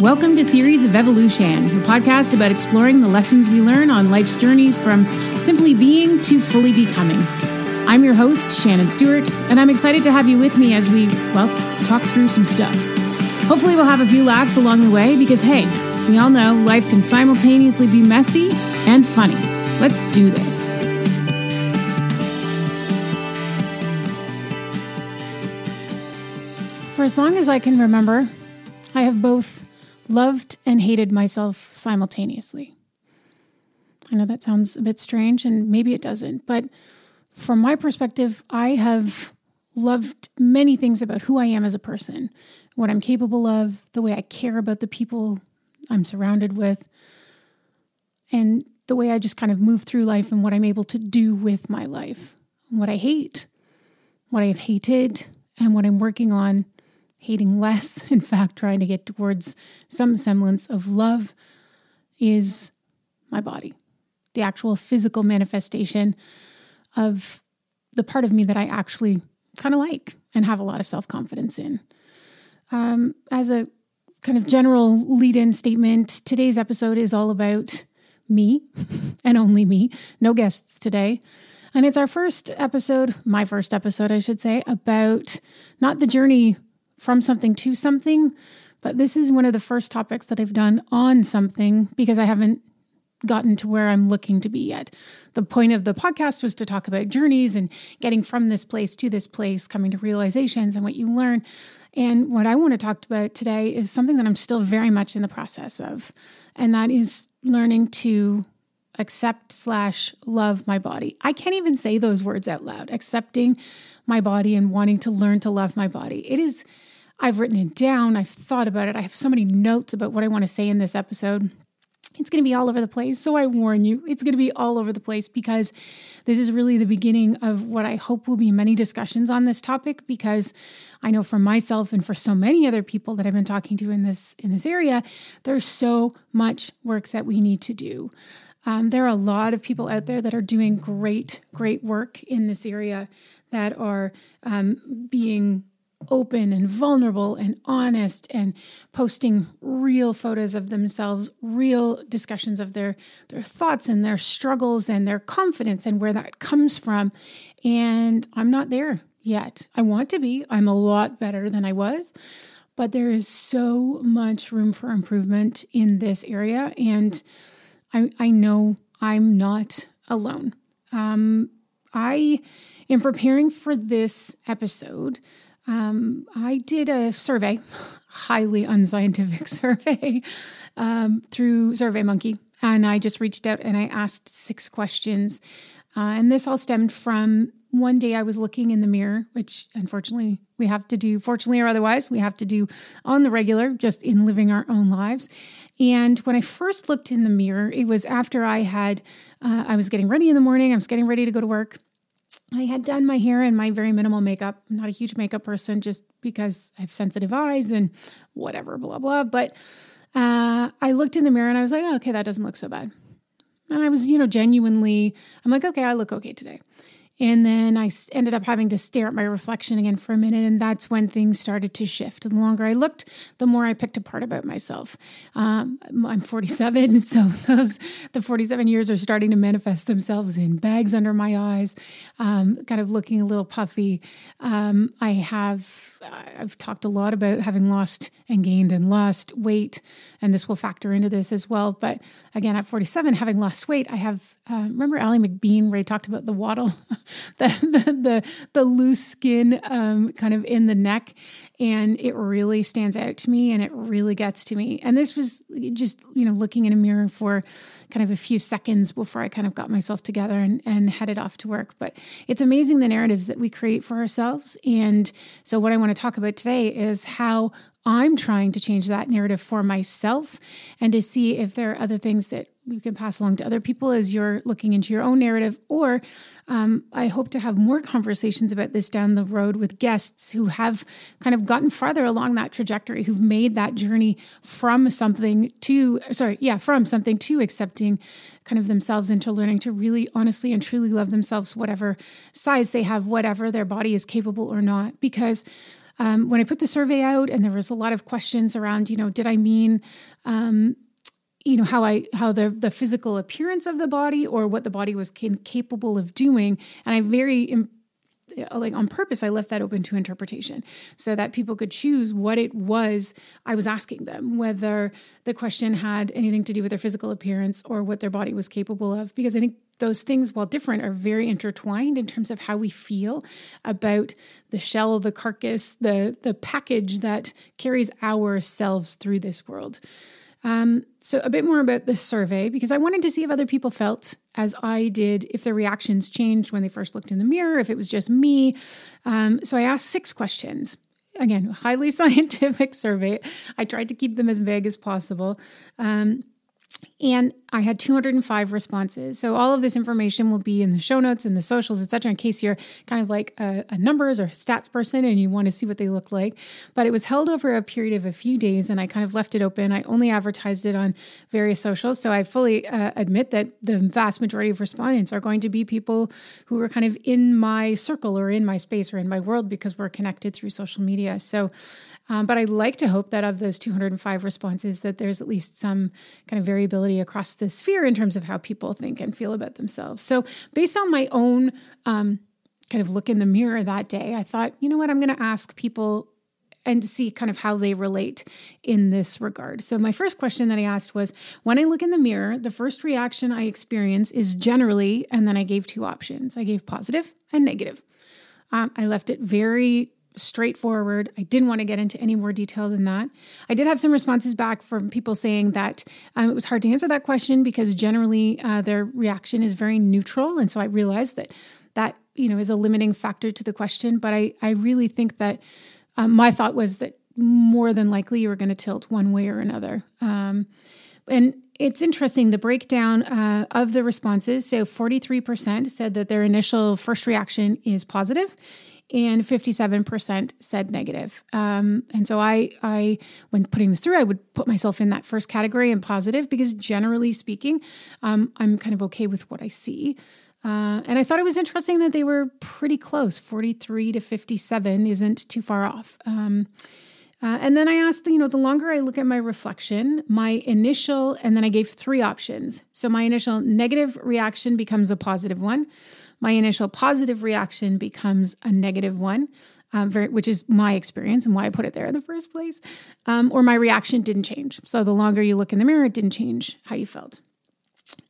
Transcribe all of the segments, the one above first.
Welcome to Theories of Evolution, a podcast about exploring the lessons we learn on life's journeys from simply being to fully becoming. I'm your host, Shannon Stewart, and I'm excited to have you with me as we, well, talk through some stuff. Hopefully, we'll have a few laughs along the way because, hey, we all know life can simultaneously be messy and funny. Let's do this. For as long as I can remember, I have both loved and hated myself simultaneously. I know that sounds a bit strange, and maybe it doesn't, but from my perspective, I have loved many things about who I am as a person, what I'm capable of, the way I care about the people I'm surrounded with, and the way I just kind of move through life and what I'm able to do with my life. What I hate, what I have hated, and what I'm working on hating less, in fact, trying to get towards some semblance of love, is my body. The actual physical manifestation of the part of me that I actually kind of like and have a lot of self confidence in. Um, as a kind of general lead in statement, today's episode is all about me and only me, no guests today. And it's our first episode, my first episode, I should say, about not the journey from something to something. But this is one of the first topics that I've done on something because I haven't gotten to where I'm looking to be yet. The point of the podcast was to talk about journeys and getting from this place to this place, coming to realizations and what you learn. And what I want to talk about today is something that I'm still very much in the process of, and that is learning to accept slash love my body. I can't even say those words out loud. Accepting my body and wanting to learn to love my body. It is I've written it down, I've thought about it. I have so many notes about what I want to say in this episode. It's going to be all over the place. So I warn you, it's going to be all over the place because this is really the beginning of what I hope will be many discussions on this topic because I know for myself and for so many other people that I've been talking to in this in this area, there's so much work that we need to do. Um, there are a lot of people out there that are doing great, great work in this area that are um, being open and vulnerable and honest and posting real photos of themselves real discussions of their their thoughts and their struggles and their confidence and where that comes from. And I'm not there yet. I want to be. I'm a lot better than I was but there is so much room for improvement in this area. And I I know I'm not alone. Um I am preparing for this episode um, I did a survey, highly unscientific survey, um, through SurveyMonkey, and I just reached out and I asked six questions. Uh, and this all stemmed from one day I was looking in the mirror, which unfortunately we have to do, fortunately or otherwise, we have to do on the regular, just in living our own lives. And when I first looked in the mirror, it was after I had, uh, I was getting ready in the morning, I was getting ready to go to work. I had done my hair and my very minimal makeup. I'm not a huge makeup person just because I have sensitive eyes and whatever, blah, blah. But uh, I looked in the mirror and I was like, oh, okay, that doesn't look so bad. And I was, you know, genuinely, I'm like, okay, I look okay today. And then I ended up having to stare at my reflection again for a minute. And that's when things started to shift. The longer I looked, the more I picked apart about myself. Um, I'm 47. So those, the 47 years are starting to manifest themselves in bags under my eyes, um, kind of looking a little puffy. Um, I have, I've talked a lot about having lost and gained and lost weight. And this will factor into this as well. But again, at 47, having lost weight, I have, uh, remember Ally McBeal, where he talked about the waddle? the, the, the the loose skin um, kind of in the neck, and it really stands out to me, and it really gets to me. And this was just you know looking in a mirror for kind of a few seconds before I kind of got myself together and, and headed off to work. But it's amazing the narratives that we create for ourselves. And so, what I want to talk about today is how I'm trying to change that narrative for myself and to see if there are other things that you can pass along to other people as you're looking into your own narrative. Or um, I hope to have more conversations about this down the road with guests who have kind of gotten farther along that trajectory, who've made that journey from something to, sorry, yeah, from something to accepting kind of themselves into learning to really honestly and truly love themselves, whatever size they have, whatever their body is capable or not. Because um, when I put the survey out, and there was a lot of questions around, you know, did I mean, um, you know, how I how the the physical appearance of the body or what the body was capable of doing, and I very Uh, like on purpose i left that open to interpretation so that people could choose what it was i was asking them whether the question had anything to do with their physical appearance or what their body was capable of. Because i think those things while different are very intertwined in terms of how we feel about the shell the carcass the the package that carries ourselves through this world um, so, a bit more about the survey because I wanted to see if other people felt as I did, if their reactions changed when they first looked in the mirror, if it was just me. Um, so, I asked six questions. Again, highly scientific survey. I tried to keep them as vague as possible. Um, and I had 205 responses. So all of this information will be in the show notes and the socials, etc. In case you're kind of like a, a, numbers or stats person and you want to see what they look like. But it was held over a period of a few days, and I kind of left it open. I only advertised it on various socials, so I fully uh, admit that the vast majority of respondents are going to be people who are kind of in my circle or in my space or in my world because we're connected through social media. So um, but I like to hope that of those 205 responses, that there's at least some kind of variability across the sphere in terms of how people think and feel about themselves. So, based on my own um, kind of look in the mirror that day, I thought, you know what, I'm going to ask people and see kind of how they relate in this regard. So, my first question that I asked was when I look in the mirror, the first reaction I experience is generally, and then I gave two options I gave positive and negative. Um, I left it very straightforward. I didn't want to get into any more detail than that. I did have some responses back from people saying that um, it was hard to answer that question because generally uh, their reaction is very neutral. And so I realized that that, you know, is a limiting factor to the question. But I, I really think that um, my thought was that more than likely you were going to tilt one way or another. Um, and it's interesting the breakdown uh, of the responses. So 43% said that their initial first reaction is positive, and 57% said negative. Um, and so I, I, when putting this through, I would put myself in that first category and positive because generally speaking, um, I'm kind of okay with what I see. Uh, and I thought it was interesting that they were pretty close 43 to 57 isn't too far off. Um, uh, and then I asked, you know, the longer I look at my reflection, my initial, and then I gave three options. So my initial negative reaction becomes a positive one my initial positive reaction becomes a negative one, um, very, which is my experience and why I put it there in the first place. Um, or my reaction didn't change. So the longer you look in the mirror, it didn't change how you felt.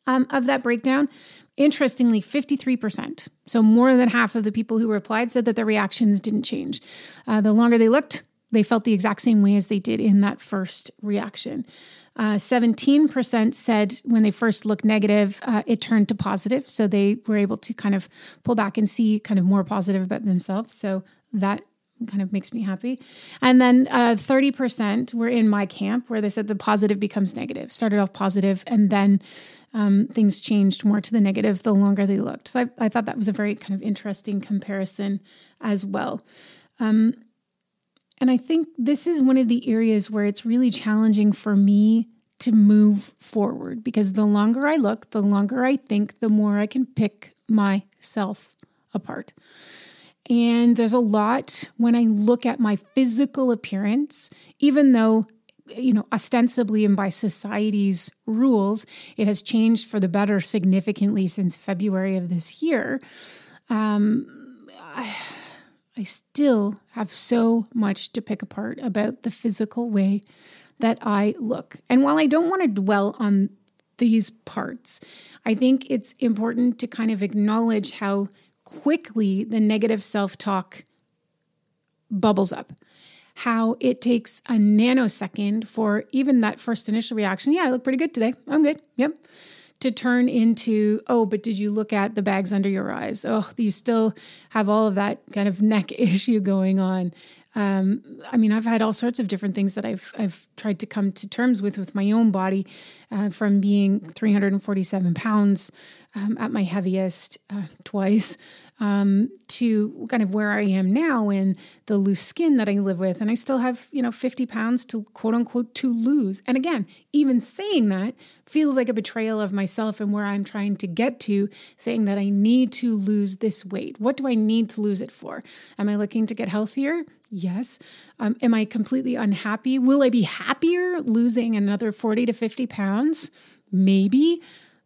Um, of that breakdown, interestingly, 53%, so more than half of the people who replied said that their reactions didn't change. Uh, the longer they looked, they felt the exact same way as they did in that first reaction. Uh, 17% said when they first looked negative, uh, it turned to positive. So they were able to kind of pull back and see kind of more positive about themselves. So that kind of makes me happy. And then uh, 30% were in my camp where they said the positive becomes negative, started off positive, and then um, things changed more to the negative the longer they looked. So I, I, thought that was a very kind of interesting comparison as well. Um, and I think this is one of the areas where it's really challenging for me to move forward because the longer I look, the longer I think, the more I can pick myself apart. And there's a lot when I look at my physical appearance, even though, you know, ostensibly and by society's rules, it has changed for the better significantly since February of this year. Um, I, I still have so much to pick apart about the physical way that I look. And while I don't want to dwell on these parts, I think it's important to kind of acknowledge how quickly the negative self talk bubbles up. How it takes a nanosecond for even that first initial reaction. Yeah, I look pretty good today. I'm good. Yep to turn into, oh, but did you look at the bags under your eyes? Oh, you still have all of that kind of neck issue going on. Um, I mean, I've had all sorts of different things that I've I've tried to come to terms with with my own body, uh, from being 347 pounds um, at my heaviest uh, twice um, to kind of where I am now in the loose skin that I live with. And I still have, you know, 50 pounds to quote unquote to lose. And again, even saying that feels like a betrayal of myself and where I'm trying to get to, saying that I need to lose this weight. What do I need to lose it for? Am I looking to get healthier? Yes. Um, am I completely unhappy? Will I be happier losing another 40 to 50 pounds? Maybe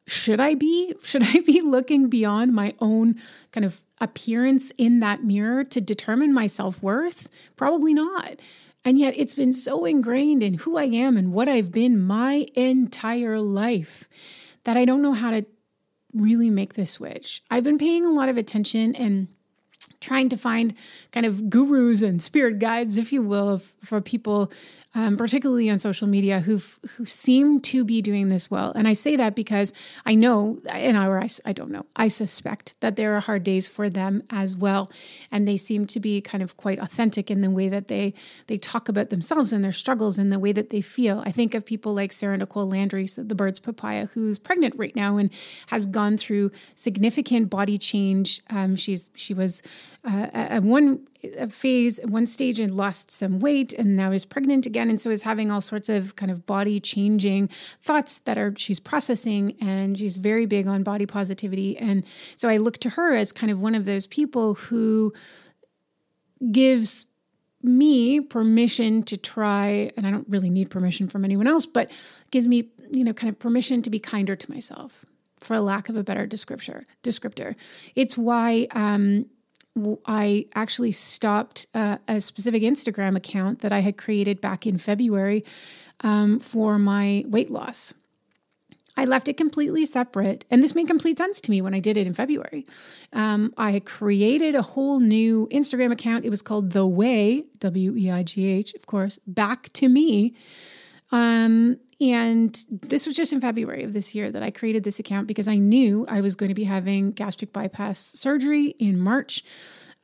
should I be? Should I be looking beyond my own kind of appearance in that mirror to determine my self worth? Probably not. And yet it's been so ingrained in who I am and what I've been my entire life that I don't know how to really make this switch. I've been paying a lot of attention and trying to find kind of gurus and spirit guides, if you will, for people um, particularly on social media, who who seem to be doing this well. And I say that because I know, and I, I, I don't know, I suspect that there are hard days for them as well, and they seem to be kind of quite authentic in the way that they they talk about themselves and their struggles and the way that they feel. I think of people like Sarah Nicole Landry, the Bird's Papaya, who's pregnant right now and has gone through significant body change. Um, she's she was uh, at one phase, one stage, and lost some weight, and now is pregnant again, and so is having all sorts of kind of body changing thoughts that are she's processing, and she's very big on body positivity, and so I look to her as kind of one of those people who gives me permission to try and i don't really need permission from anyone else but gives me you know kind of permission to be kinder to myself for a lack of a better descriptor descriptor. It's why um, I actually stopped uh, a specific Instagram account that I had created back in February um, for my weight loss. I left it completely separate, and this made complete sense to me when I did it in February. Um, I had created a whole new Instagram account. It was called The Way, W E I G H, of course, back to me. Um, and this was just in February of this year that I created this account because I knew I was going to be having gastric bypass surgery in March.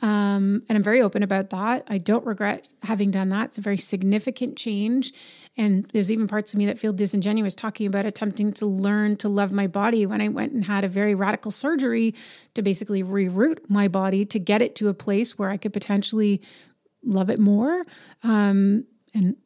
Um, and I'm very open about that. I don't regret having done that. It's a very significant change. And there's even parts of me that feel disingenuous talking about attempting to learn to love my body when I went and had a very radical surgery to basically reroute my body to get it to a place where I could potentially love it more. Um, and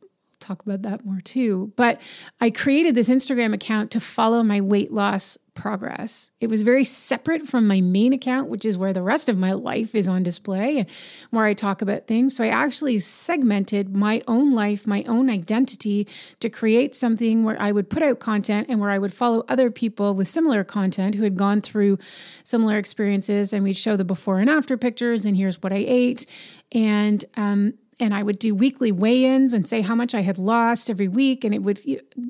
talk about that more too. But I created this Instagram account to follow my weight loss progress. It was very separate from my main account, which is where the rest of my life is on display and where I talk about things. So I actually segmented my own life, my own identity to create something where I would put out content and where I would follow other people with similar content who had gone through similar experiences and we'd show the before and after pictures and here's what I ate. And um, and I would do weekly weigh-ins and say how much I had lost every week. And it would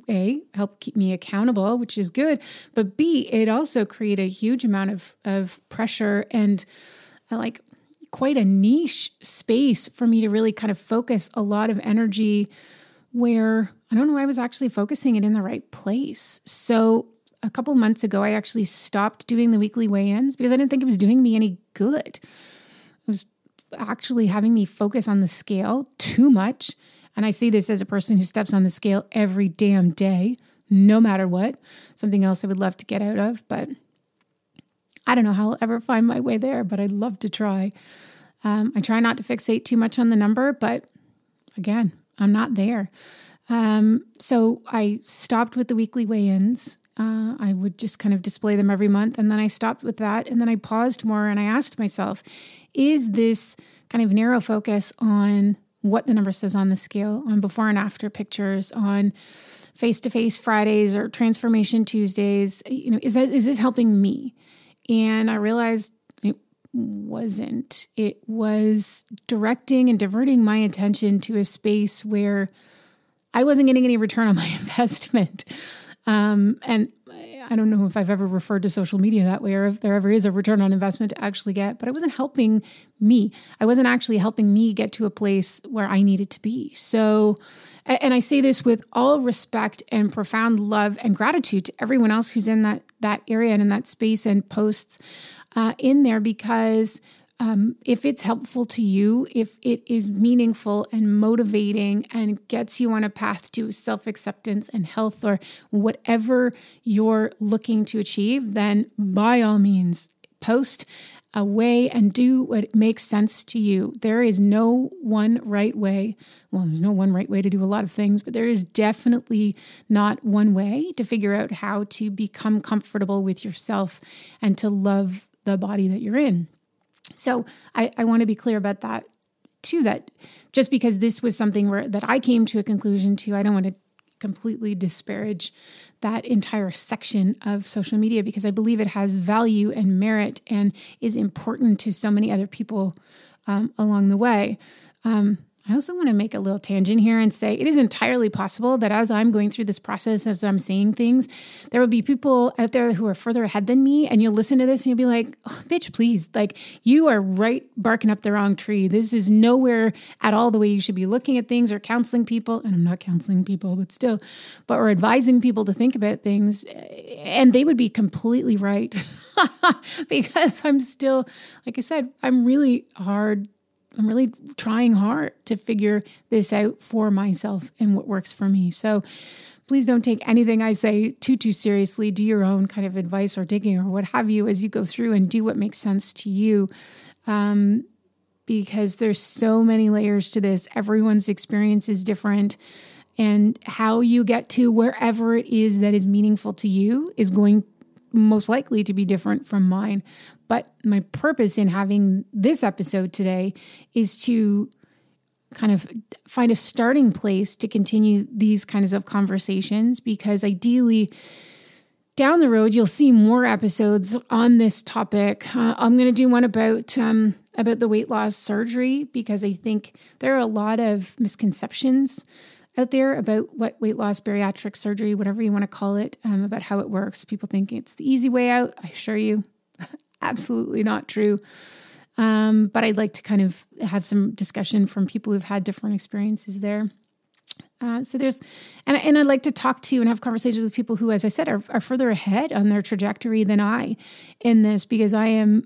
a help keep me accountable which is good. But b it also create a huge amount of of pressure and uh, like quite a niche space for me to really kind of focus a lot of energy where I don't know I was actually focusing it in the right place. So a couple months ago I actually stopped doing the weekly weigh-ins because I didn't think it was doing me any good. It was actually having me focus on the scale too much. And I see this as a person who steps on the scale every damn day, no matter what. Something else I would love to get out of, but I don't know how I'll ever find my way there, but I'd love to try. Um, I try not to fixate too much on the number, but again, I'm not there. Um, so I stopped with the weekly weigh ins. Uh, I would just kind of display them every month. And then I stopped with that. And then I paused more and I asked myself, is this kind of narrow focus on what the number says on the scale, on before and after pictures, on face to face Fridays or transformation Tuesdays, you know, is that is this helping me? And I realized it wasn't. It was directing and diverting my attention to a space where I wasn't getting any return on my investment. Um, and I don't know if I've ever referred to social media that way or if there ever is a return on investment to actually get, but it wasn't helping me. I wasn't actually helping me get to a place where I needed to be. So, and I say this with all respect and profound love and gratitude to everyone else who's in that that area and in that space and posts uh, in there because um, if it's helpful to you, if it is meaningful and motivating and gets you on a path to self acceptance and health or whatever you're looking to achieve, then by all means, post away and do what makes sense to you. There is no one right way. Well, there's no one right way to do a lot of things, but there is definitely not one way to figure out how to become comfortable with yourself and to love the body that you're in. So I, I want to be clear about that too, that just because this was something where that I came to a conclusion to, I don't want to completely disparage that entire section of social media because I believe it has value and merit and is important to so many other people um, along the way. Um, I also want to make a little tangent here and say it is entirely possible that as I'm going through this process, as I'm saying things, there will be people out there who are further ahead than me, and you'll listen to this and you'll be like, oh, bitch, please. Like, you are right barking up the wrong tree. This is nowhere at all the way you should be looking at things or counseling people. And I'm not counseling people, but still, but we're advising people to think about things. Eh, and they would be completely right because I'm still, like I said, I'm really hard I'm really trying hard to figure this out for myself and what works for me. So please don't take anything I say too too seriously. Do your own kind of advice or digging or what have you as you go through and do what makes sense to you. Um, because there's so many layers to this. Everyone's experience is different. And how you get to wherever it is that is meaningful to you is going most likely to be different from mine. But my purpose in having this episode today is to kind of find a starting place to continue these kinds of conversations because ideally, down the road you'll see more episodes on this topic. Uh, I'm going to do one about um, about the weight loss surgery because I think there are a lot of misconceptions out there about what weight loss, bariatric surgery, whatever you want to call it, um, about how it works. People think it's the easy way out. I assure you, absolutely not true. Um, but I'd like to kind of have some discussion from people who've had different experiences there. Uh, so there's, and, and I'd like to talk to and have conversations with people who, as I said, are, are further ahead on their trajectory than I in this because I am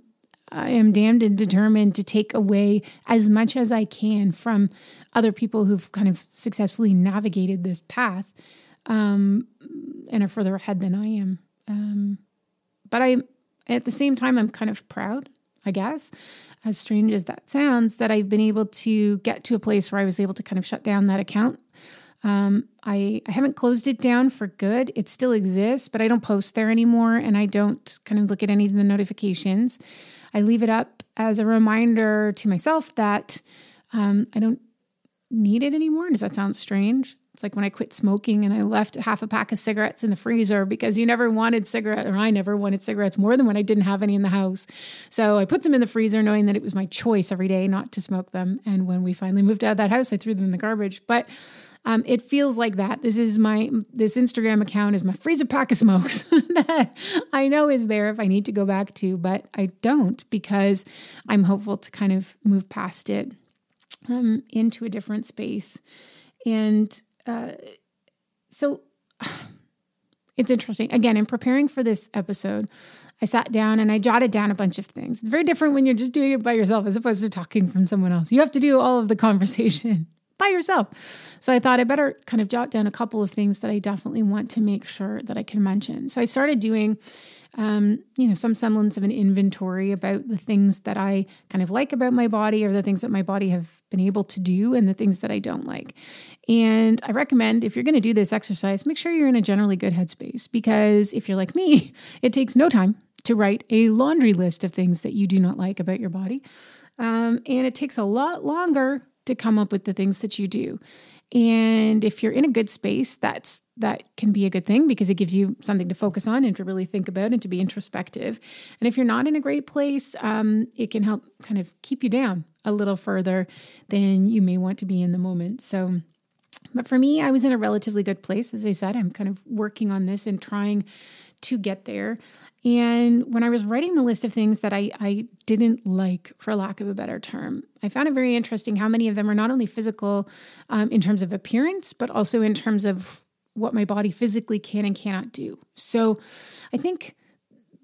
I am damned and determined to take away as much as I can from other people who've kind of successfully navigated this path um, and are further ahead than I am. Um, but I, at the same time, I'm kind of proud, I guess, as strange as that sounds, that I've been able to get to a place where I was able to kind of shut down that account. Um, I, I haven't closed it down for good. It still exists, but I don't post there anymore and I don't kind of look at any of the notifications. I leave it up as a reminder to myself that um, I don't need it anymore. Does that sound strange? It's like when I quit smoking and I left half a pack of cigarettes in the freezer because you never wanted cigarette or I never wanted cigarettes more than when I didn't have any in the house. So I put them in the freezer knowing that it was my choice every day not to smoke them. And when we finally moved out of that house, I threw them in the garbage. But um, it feels like that. This is my this Instagram account is my freezer pack of smokes that I know is there if I need to go back to, but I don't because I'm hopeful to kind of move past it um, into a different space. And uh, so it's interesting. Again, in preparing for this episode, I sat down and I jotted down a bunch of things. It's very different when you're just doing it by yourself as opposed to talking from someone else. You have to do all of the conversation by yourself. So I thought I better kind of jot down a couple of things that I definitely want to make sure that I can mention. So I started doing, um, you know, some semblance of an inventory about the things that I kind of like about my body or the things that my body have been able to do and the things that I don't like. And I recommend if you're going to do this exercise, make sure you're in a generally good headspace because if you're like me, it takes no time to write a laundry list of things that you do not like about your body. Um, and it takes a lot longer to come up with the things that you do. And if you're in a good space, that's that can be a good thing because it gives you something to focus on and to really think about and to be introspective. And if you're not in a great place, um, it can help kind of keep you down a little further than you may want to be in the moment. So, but for me, I was in a relatively good place. As I said, I'm kind of working on this and trying to get there. And when I was writing the list of things that I, I didn't like, for lack of a better term, I found it very interesting how many of them are not only physical um, in terms of appearance, but also in terms of what my body physically can and cannot do. So I think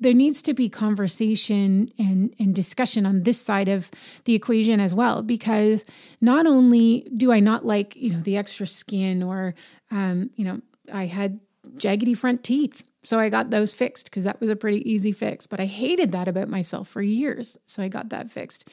there needs to be conversation and, and discussion on this side of the equation as well because not only do i not like you know the extra skin or um, you know i had jaggedy front teeth so i got those fixed because that was a pretty easy fix but i hated that about myself for years so i got that fixed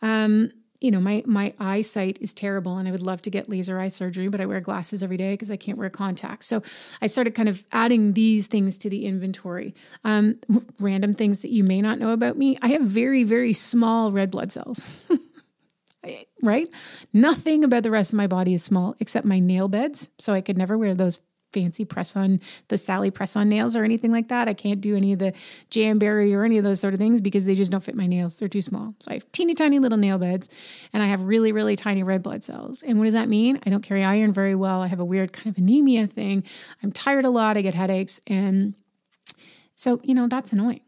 um, you know, my my eyesight is terrible and I would love to get laser eye surgery, but I wear glasses every day because I can't wear contacts. So I started kind of adding these things to the inventory. Um, random things that you may not know about me. I have very, very small red blood cells. right? Nothing about the rest of my body is small except my nail beds. So I could never wear those fancy press on the Sally press on nails or anything like that. I can't do any of the jamberry or any of those sort of things because they just don't fit my nails. They're too small. So I have teeny tiny little nail beds and I have really, really tiny red blood cells. And what does that mean? I don't carry iron very well. I have a weird kind of anemia thing. I'm tired a lot. I get headaches. And so, you know, that's annoying.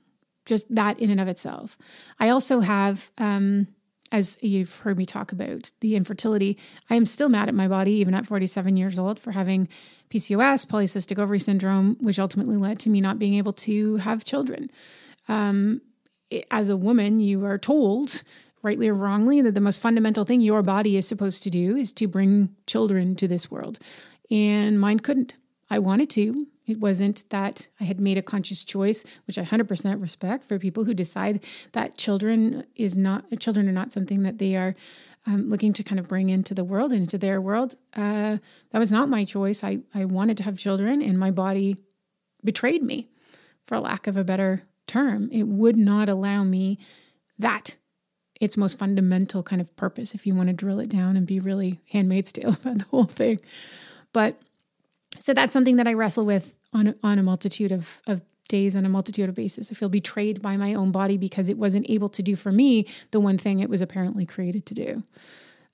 Just that in and of itself. I also have, um, as you've heard me talk about the infertility, I am still mad at my body, even at 47 years old, for having PCOS, polycystic ovary syndrome, which ultimately led to me not being able to have children. Um, as a woman, you are told, rightly or wrongly, that the most fundamental thing your body is supposed to do is to bring children to this world. And mine couldn't. I wanted to. It wasn't that I had made a conscious choice, which I 100% respect for people who decide that children is not children are not something that they are um, looking to kind of bring into the world into their world. Uh, that was not my choice. I, I wanted to have children, and my body betrayed me, for lack of a better term. It would not allow me that. Its most fundamental kind of purpose, if you want to drill it down and be really handmaid's tale about the whole thing. But so that's something that I wrestle with on a, on a multitude of, of days on a multitude of bases. I feel betrayed by my own body because it wasn't able to do for me the one thing it was apparently created to do.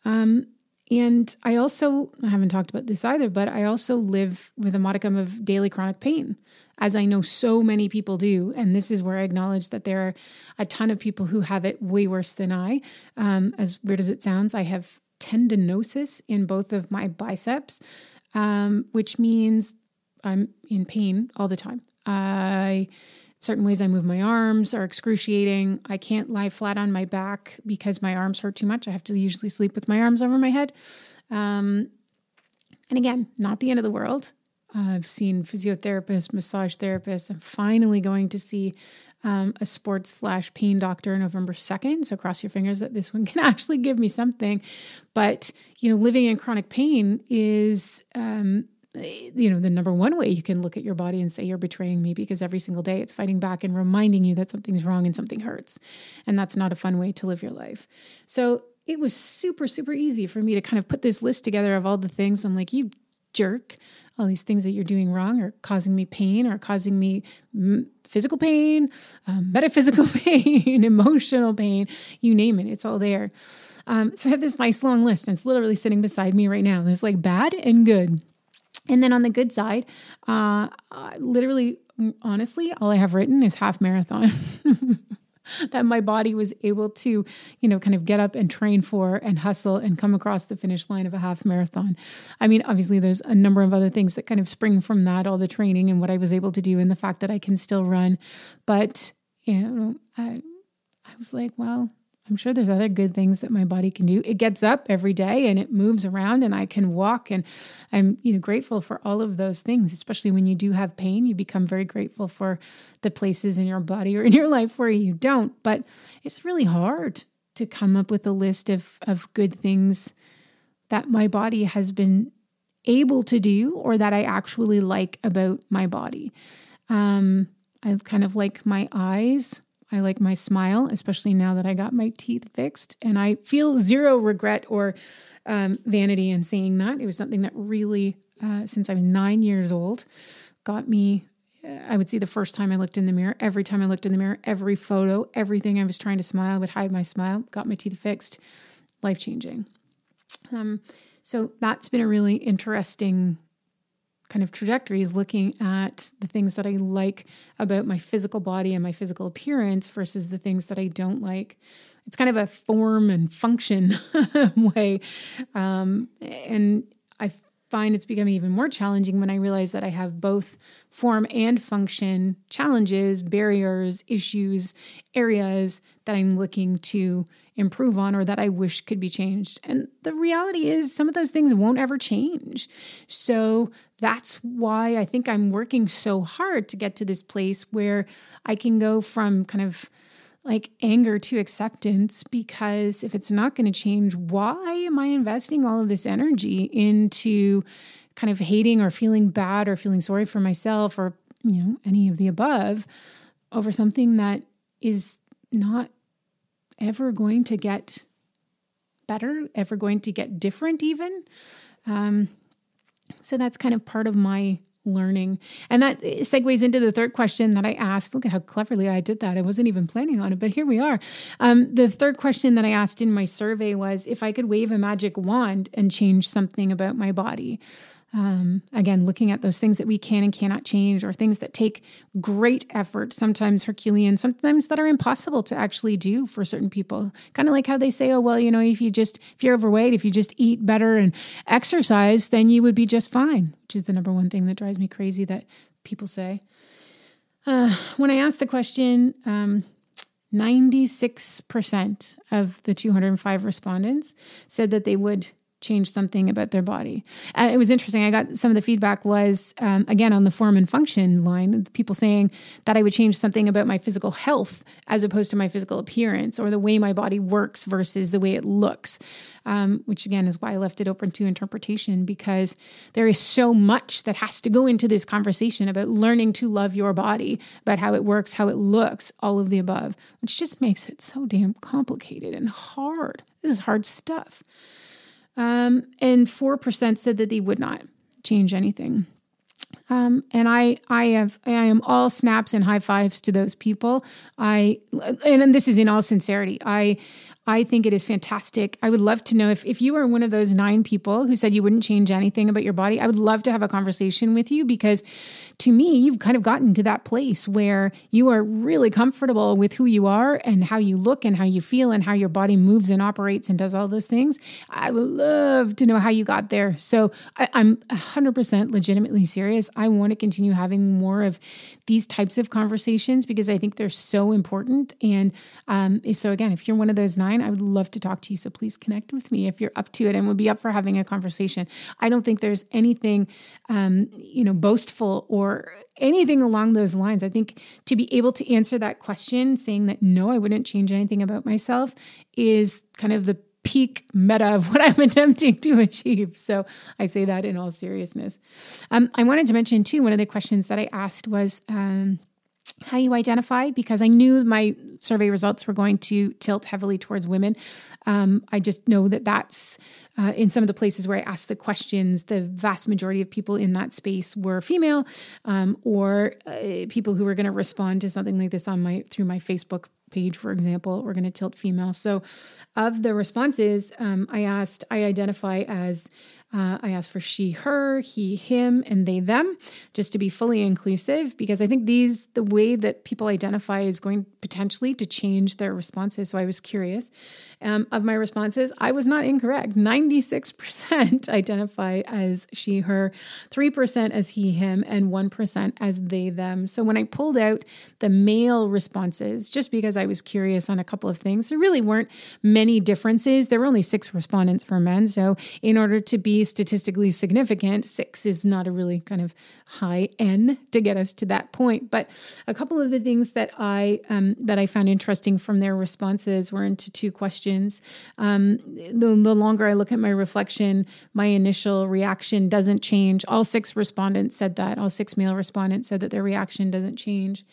Um, and I also, I haven't talked about this either, but I also live with a modicum of daily chronic pain, as I know so many people do. And this is where I acknowledge that there are a ton of people who have it way worse than I. Um, as weird as it sounds, I have tendinosis in both of my biceps, um, which means I'm in pain all the time. I certain ways I move my arms are excruciating. I can't lie flat on my back because my arms hurt too much. I have to usually sleep with my arms over my head. Um, and again, not the end of the world. I've seen physiotherapists, massage therapists. I'm finally going to see um, a sports slash pain doctor November 2nd. So cross your fingers that this one can actually give me something. But, you know, living in chronic pain is um, you know, the number one way you can look at your body and say you're betraying me because every single day it's fighting back and reminding you that something's wrong and something hurts. And that's not a fun way to live your life. So it was super, super easy for me to kind of put this list together of all the things. I'm like, you jerk, all these things that you're doing wrong are causing me pain or causing me physical pain, um, metaphysical pain, emotional pain, you name it, it's all there. Um, so I have this nice long list and it's literally sitting beside me right now. There's like bad and good. And then on the good side, uh, literally, honestly, all I have written is half marathon. that my body was able to, you know, kind of get up and train for and hustle and come across the finish line of a half marathon. I mean, obviously, there's a number of other things that kind of spring from that, all the training and what I was able to do, and the fact that I can still run. But, you know, I, I was like, well, I'm sure there's other good things that my body can do. It gets up every day and it moves around and I can walk and I'm you know grateful for all of those things, especially when you do have pain, you become very grateful for the places in your body or in your life where you don't. But it's really hard to come up with a list of of good things that my body has been able to do or that I actually like about my body. Um I've kind of like my eyes I like my smile, especially now that I got my teeth fixed. And I feel zero regret or um, vanity in saying that. It was something that really, uh, since I was nine years old, got me. Uh, I would see the first time I looked in the mirror, every time I looked in the mirror, every photo, everything I was trying to smile, would hide my smile, got my teeth fixed, life changing. Um, so that's been a really interesting kind of trajectory is looking at the things that I like about my physical body and my physical appearance versus the things that I don't like. It's kind of a form and function way. Um, and I find it's becoming even more challenging when I realize that I have both form and function challenges, barriers, issues, areas that I'm looking to improve on or that I wish could be changed. And the reality is, some of those things won't ever change. So that's why I think I'm working so hard to get to this place where I can go from kind of like anger to acceptance because if it's not going to change, why am I investing all of this energy into kind of hating or feeling bad or feeling sorry for myself or, you know, any of the above over something that is not ever going to get better, ever going to get different, even. Um, so that's kind of part of my learning. And that segues into the third question that I asked. Look at how cleverly I did that. I wasn't even planning on it, but here we are. Um, the third question that I asked in my survey was if I could wave a magic wand and change something about my body. Um, again, looking at those things that we can and cannot change, or things that take great effort, sometimes Herculean, sometimes that are impossible to actually do for certain people. Kind of like how they say, oh, well, you know, if you just, if you're overweight, if you just eat better and exercise, then you would be just fine, which is the number one thing that drives me crazy that people say. Uh, when I asked the question, um, 96% of the 205 respondents said that they would change something about their body. Uh, it was interesting. I got some of the feedback was um, again on the form and function line, people saying that I would change something about my physical health as opposed to my physical appearance or the way my body works versus the way it looks. Um, which again is why I left it open to interpretation because there is so much that has to go into this conversation about learning to love your body, about how it works, how it looks, all of the above, which just makes it so damn complicated and hard. This is hard stuff. Um, and 4% said that they would not change anything. Um, and I, I have, I am all snaps and high fives to those people. I, and this is in all sincerity. I, I think it is fantastic. I would love to know if, if you are one of those nine people who said you wouldn't change anything about your body, I would love to have a conversation with you because to me, you've kind of gotten to that place where you are really comfortable with who you are and how you look and how you feel and how your body moves and operates and does all those things. I would love to know how you got there. So I, I'm 100% legitimately serious. I want to continue having more of these types of conversations because I think they're so important. And um, if so, again, if you're one of those nine, I would love to talk to you. So please connect with me if you're up to it and would be up for having a conversation. I don't think there's anything, um, you know, boastful or anything along those lines. I think to be able to answer that question, saying that no, I wouldn't change anything about myself, is kind of the peak meta of what I'm attempting to achieve. So I say that in all seriousness. Um, I wanted to mention too, one of the questions that I asked was, um, how you identify because I knew my survey results were going to tilt heavily towards women. Um, I just know that that's uh, in some of the places where I asked the questions, the vast majority of people in that space were female um, or uh, people who were going to respond to something like this on my through my Facebook page, for example, we're going to tilt female. So, of the responses, um, I asked, I identify as uh, I asked for she, her, he, him, and they, them, just to be fully inclusive, because I think these, the way that people identify is going potentially to change their responses. So I was curious. Um, of my responses, I was not incorrect. 96% identify as she, her, 3% as he, him, and 1% as they, them. So when I pulled out the male responses, just because I was curious on a couple of things, there really weren't many differences. There were only six respondents for men. So in order to be statistically significant, six is not a really kind of high N to get us to that point. But a couple of the things that I um, that I found interesting from their responses were into two questions. Um, the, the longer I look at my reflection, my initial reaction doesn't change. All six respondents said that. All six male respondents said that their reaction doesn't change.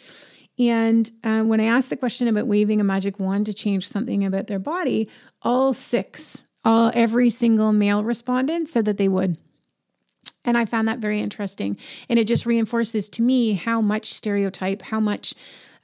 And uh, when I asked the question about waving a magic wand to change something about their body, all six all, every single male respondent said that they would. And I found that very interesting. And it just reinforces to me how much stereotype, how much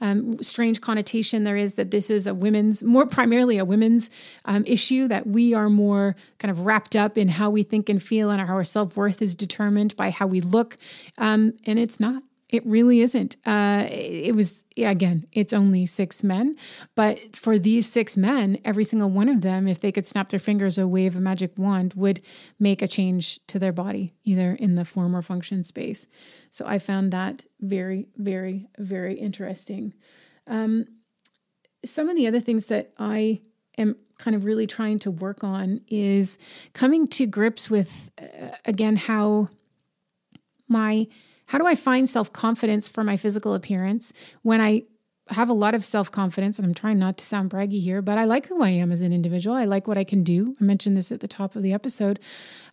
um, strange connotation there is that this is a women's, more primarily a women's um, issue, that we are more kind of wrapped up in how we think and feel and how our self worth is determined by how we look. Um, and it's not. It really isn't. Uh, it was, again, it's only six men. But for these six men, every single one of them, if they could snap their fingers or wave a magic wand, would make a change to their body, either in the form or function space. So I found that very, very, very interesting. Um, some of the other things that I am kind of really trying to work on is coming to grips with, uh, again, how my how do I find self confidence for my physical appearance when I have a lot of self confidence? And I'm trying not to sound braggy here, but I like who I am as an individual. I like what I can do. I mentioned this at the top of the episode.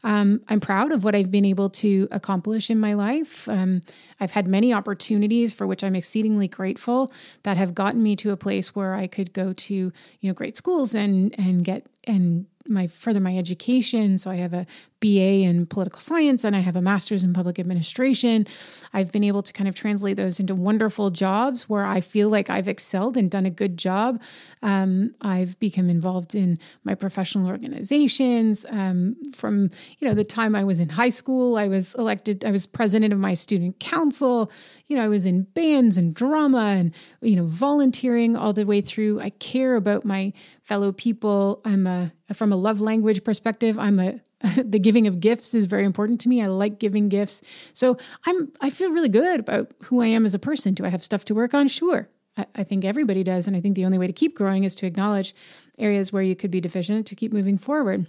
Um, I'm proud of what I've been able to accomplish in my life. Um, I've had many opportunities for which I'm exceedingly grateful that have gotten me to a place where I could go to you know great schools and and get and my further my education. So I have a BA in political science and I have a master's in public administration. I've been able to kind of translate those into wonderful jobs where I feel like I've excelled and done a good job. Um, I've become involved in my professional organizations. Um, from you know the time I was in high school, I was elected. I was president of my student council. You know, I was in bands and drama and you know volunteering all the way through. I care about my fellow people. I'm a from a love language perspective. I'm a the giving of gifts is very important to me. I like giving gifts. So I'm I feel really good about who I am as a person. Do I have stuff to work on? Sure. I, I think everybody does. And I think the only way to keep growing is to acknowledge areas where you could be deficient to keep moving forward.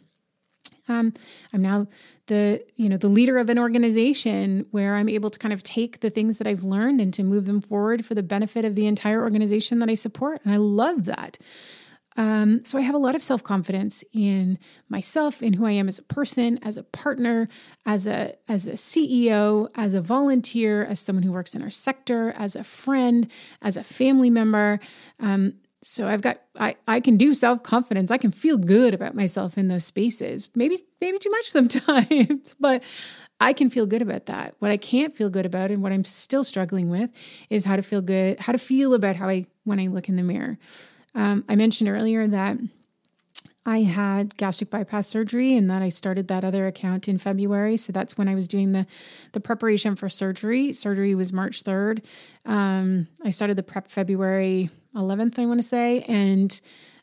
Um, I'm now the you know the leader of an organization where I'm able to kind of take the things that I've learned and to move them forward for the benefit of the entire organization that I support, and I love that. Um, so I have a lot of self confidence in myself, in who I am as a person, as a partner, as a as a CEO, as a volunteer, as someone who works in our sector, as a friend, as a family member. Um, so I've got I I can do self confidence. I can feel good about myself in those spaces. Maybe maybe too much sometimes, but I can feel good about that. What I can't feel good about and what I'm still struggling with is how to feel good, how to feel about how I when I look in the mirror. Um, I mentioned earlier that I had gastric bypass surgery and that I started that other account in February. So that's when I was doing the the preparation for surgery. Surgery was March 3rd. Um, I started the prep February 11th, I want to say. And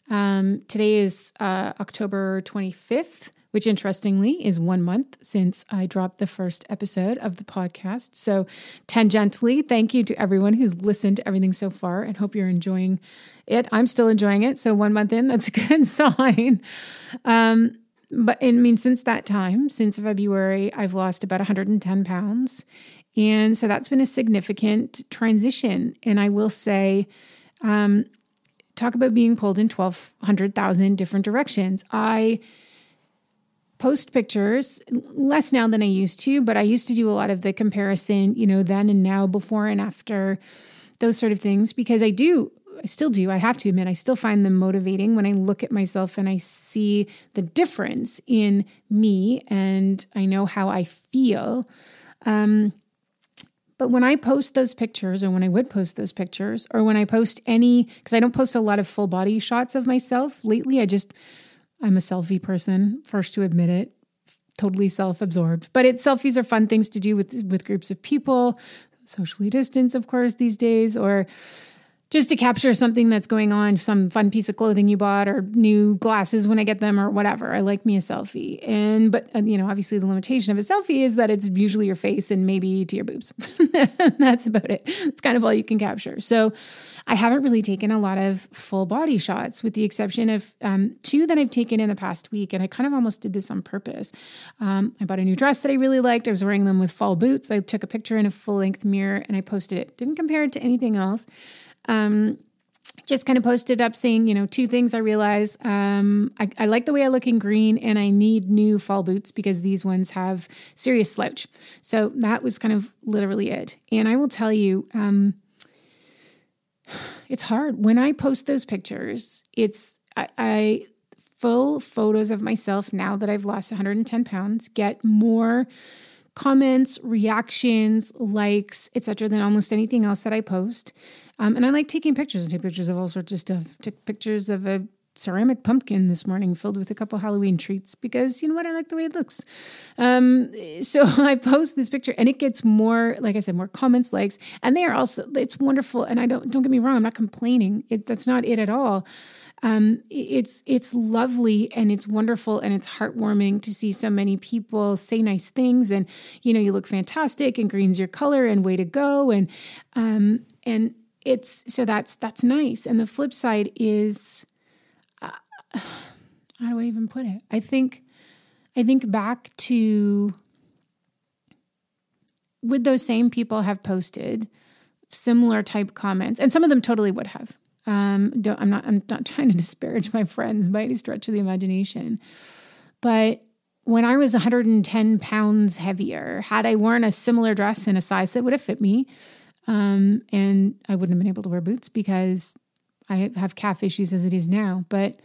um, today is uh, October 25th which interestingly is one month since I dropped the first episode of the podcast. So, tangentially, thank you to everyone who's listened to everything so far and hope you're enjoying it. I'm still enjoying it. So, one month in, that's a good sign. Um, but I mean, since that time, since February, I've lost about 110 pounds. And so that's been a significant transition. And I will say, um, talk about being pulled in 1,200,000 different directions. I post pictures less now than I used to, but I used to do a lot of the comparison, you know, then and now, before and after, those sort of things, because I do, I still do, I have to admit, I still find them motivating when I look at myself and I see the difference in me and I know how I feel. Um, but when I post those pictures, or when I would post those pictures, or when I post any, because I don't post a lot of full body shots of myself lately, I just I'm a selfie person, first to admit it, totally self absorbed. But it selfies are fun things to do with with groups of people, socially distanced, of course, these days, or just to capture something that's going on, some fun piece of clothing you bought or new glasses when I get them or whatever. I like me a selfie. And, but, uh, you know, obviously the limitation of a selfie is that it's usually your face and maybe to your boobs. that's about it. It's kind of all you can capture. So I haven't really taken a lot of full body shots with the exception of um, two that I've taken in the past week. And I kind of almost did this on purpose. Um, I bought a new dress that I really liked. I was wearing them with fall boots. I took a picture in a full length mirror and I posted it. Didn't compare it to anything else um, just kind of posted up saying, you know, two things I realize. Um, I, I, like the way I look in green and I need new fall boots because these ones have serious slouch. So that was kind of literally it. And I will tell you, um, it's hard. When I post those pictures, it's, I, I full photos of myself now that I've lost 110 pounds get more comments, reactions, likes, etc. than almost anything else that I post. Um, and I like taking pictures. I take pictures of all sorts of stuff. Took pictures of a ceramic pumpkin this morning filled with a couple Halloween treats because you know what? I like the way it looks. Um, so I post this picture and it gets more, like I said, more comments, likes, and they are also, it's wonderful. And I don't, don't get me wrong, I'm not complaining. It, that's not it at all. Um, it's it's lovely and it's wonderful and it's heartwarming to see so many people say nice things and you know you look fantastic and green's your color and way to go and um, and it's so that's that's nice and the flip side is how do I even put it? I think I think back to would those same people have posted similar type comments, and some of them totally would have. Um, don't, I'm not. I'm not trying to disparage my friends by any stretch of the imagination, but when I was 110 pounds heavier, had I worn a similar dress in a size that would have fit me, um, and I wouldn't have been able to wear boots because I have calf issues as it is now, but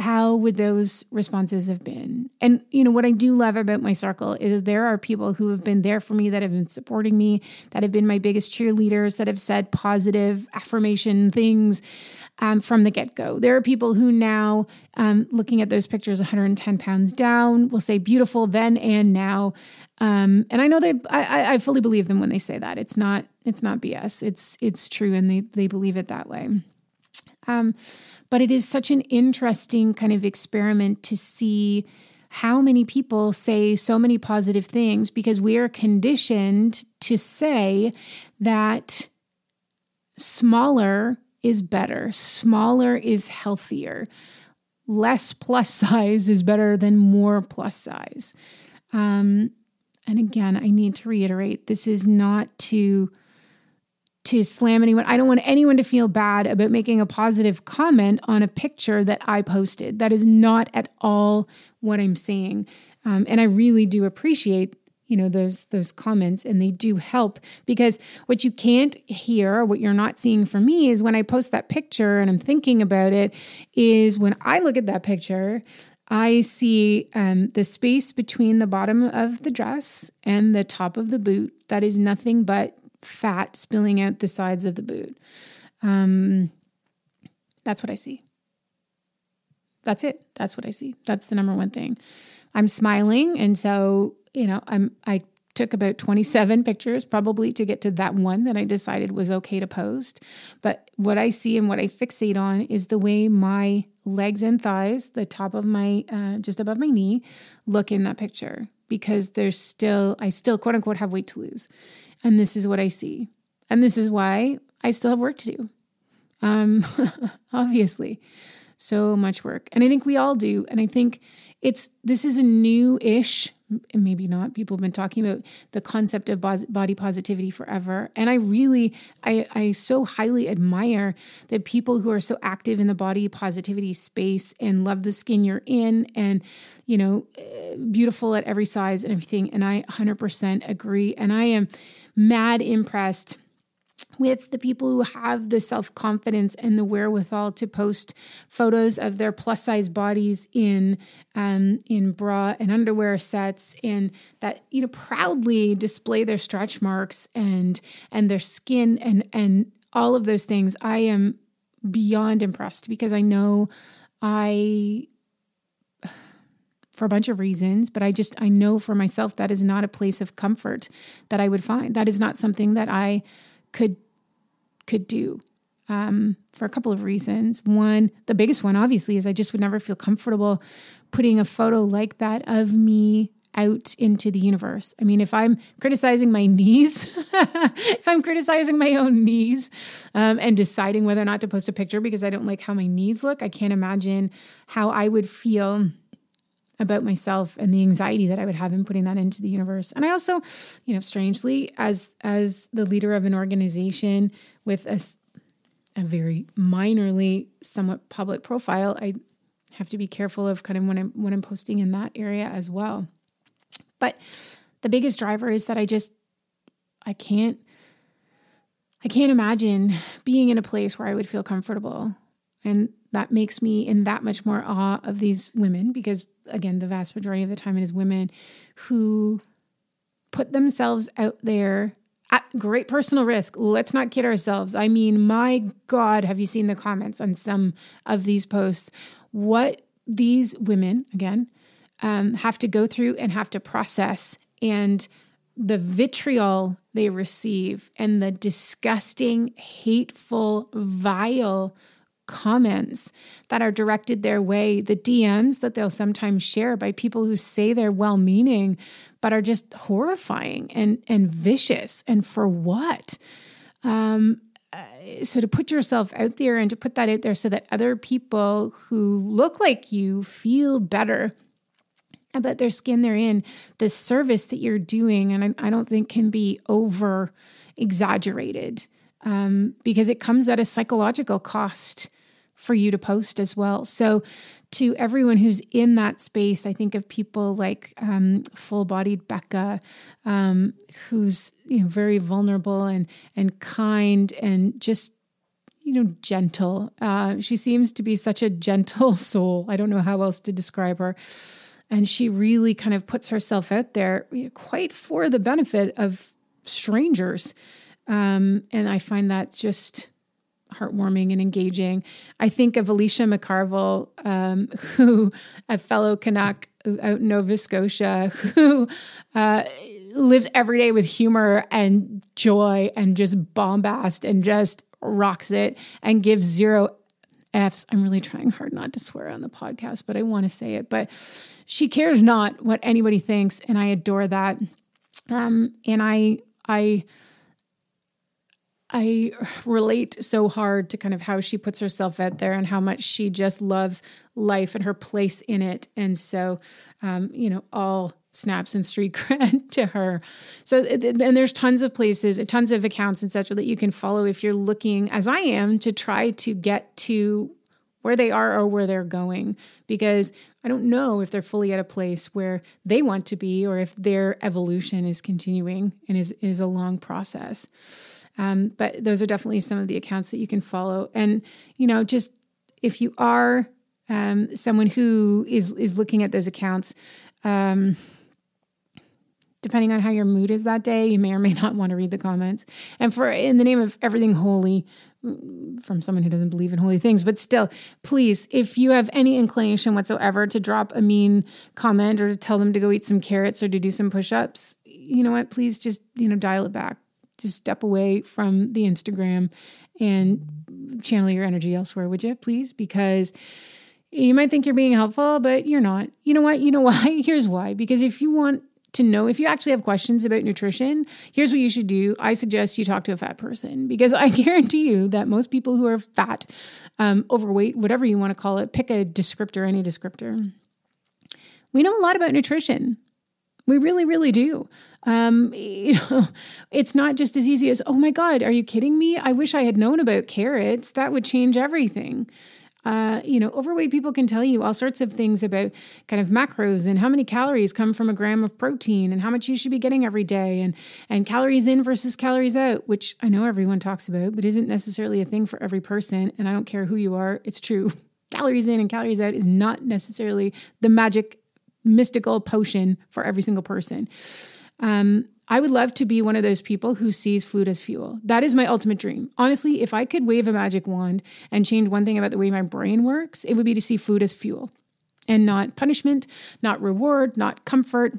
how would those responses have been? And, you know, what I do love about my circle is there are people who have been there for me, that have been supporting me, that have been my biggest cheerleaders, that have said positive affirmation things um, from the get go. There are people who now, um, looking at those pictures, 110 pounds down, will say beautiful then and now. Um, and I know they, I, I fully believe them when they say that. It's not, it's not BS. It's, it's true, and they, they believe it that way. Um, but it is such an interesting kind of experiment to see how many people say so many positive things because we are conditioned to say that smaller is better, smaller is healthier, less plus size is better than more plus size. Um, and again, I need to reiterate this is not to to slam anyone. I don't want anyone to feel bad about making a positive comment on a picture that I posted. That is not at all what I'm saying. Um, and I really do appreciate you know those those comments and they do help because what you can't hear what you're not seeing for me is when i post that picture and i'm thinking about it is when i look at that picture I see um, the space between the bottom of the dress and the top of the boot that is nothing but fat spilling out the sides of the boot. Um, that's what I see. That's it. That's what I see. That's the number one thing. I'm smiling, and so you know, I'm I took about 27 pictures probably to get to that one that I decided was okay to post. But what I see and what I fixate on is the way my legs and thighs, the top of my, uh, just above my knee, look in that picture because there's still, I still quote unquote have weight to lose. And this is what I see. And this is why I still have work to do. Um, obviously, so much work. And I think we all do. And I think it's this is a new ish, maybe not. People have been talking about the concept of body positivity forever. And I really, I, I so highly admire the people who are so active in the body positivity space and love the skin you're in and, you know, eh, beautiful at every size and everything. And I 100% agree. And I am mad impressed with the people who have the self confidence and the wherewithal to post photos of their plus size bodies in um, in bra and underwear sets, and that you know proudly display their stretch marks and and their skin and and all of those things. I am beyond impressed because I know I for a bunch of reasons, but I just I know for myself that is not a place of comfort that I would find. That is not something that I could could do um, for a couple of reasons. One, the biggest one, obviously, is I just would never feel comfortable putting a photo like that of me out into the universe. I mean, if I'm criticizing my knees, if I'm criticizing my own knees um, and deciding whether or not to post a picture because I don't like how my knees look, I can't imagine how I would feel about myself and the anxiety that I would have in putting that into the universe. And I also, you know, strangely, as as the leader of an organization with a, a very minorly, somewhat public profile, I have to be careful of kind of when I'm when I'm posting in that area as well. But the biggest driver is that I just I can't I can't imagine being in a place where I would feel comfortable. And that makes me in that much more awe of these women because again, the vast majority of the time it is women who put themselves out there great personal risk. Let's not kid ourselves. I mean, my God, have you seen the comments on some of these posts? What these women, again, um, have to go through and have to process, and the vitriol they receive, and the disgusting, hateful, vile comments that are directed their way, the DMs that they'll sometimes share by people who say they're well meaning, but are just horrifying and, and vicious. And for what? Um, uh, so to put yourself out there and to put that out there so that other people who look like you feel better about their skin they're in, the service that you're doing, and I, I don't think can be over exaggerated um, because it comes at a psychological cost for you to post as well. So, to everyone who's in that space, I think of people like um, full bodied Becca, um, who's you know, very vulnerable and, and kind and just you know gentle. Uh, she seems to be such a gentle soul. I don't know how else to describe her. And she really kind of puts herself out there quite for the benefit of strangers. Um, and I find that just heartwarming and engaging. I think of Alicia McCarvell, um, who a fellow Canuck out in Nova Scotia, who uh, lives every day with humor and joy and just bombast and just rocks it and gives zero F's. I'm really trying hard not to swear on the podcast, but I want to say it. But she cares not what anybody thinks, and I adore that. Um, and I, I I relate so hard to kind of how she puts herself out there and how much she just loves life and her place in it. And so, um, you know, all snaps and street cred to her. So, and there's tons of places, tons of accounts, etc., that you can follow if you're looking, as I am, to try to get to where they are or where they're going because I don't know if they're fully at a place where they want to be or if their evolution is continuing and is, is a long process. Um, but those are definitely some of the accounts that you can follow. And, you know, just if you are um, someone who is is looking at those accounts, um, depending on how your mood is that day, you may or may not want to read the comments. And for in the name of everything holy, from someone who doesn't believe in holy things, but still, please, if you have any inclination whatsoever to drop a mean comment or to tell them to go eat some carrots or to do some push-ups, you know what? Please just you know dial it back just step away from the Instagram and channel your energy elsewhere, would you please? Because you might think you're being helpful, but you're not. You know what? You know why? Here's why. Because if you want to know if you actually have questions about nutrition, here's what you should do. I suggest you talk to a fat person because I guarantee you that most people who are fat, um, overweight, whatever you want to call it, pick a descriptor, any descriptor. We know a lot about nutrition. We really, really do. Um, you know, it's not just as easy as, oh my God, are you kidding me? I wish I had known about carrots. That would change everything. Uh, you know, overweight people can tell you all sorts of things about kind of macros and how many calories come from a gram of protein and how much you should be getting every day and and calories in versus calories out, which I know everyone talks about, but isn't necessarily a thing for every person. And I don't care who you are, it's true. Calories in and calories out is not necessarily the magic mystical potion for every single person. Um, I would love to be one of those people who sees food as fuel. That is my ultimate dream. Honestly, if I could wave a magic wand and change one thing about the way my brain works, it would be to see food as fuel and not punishment, not reward, not comfort,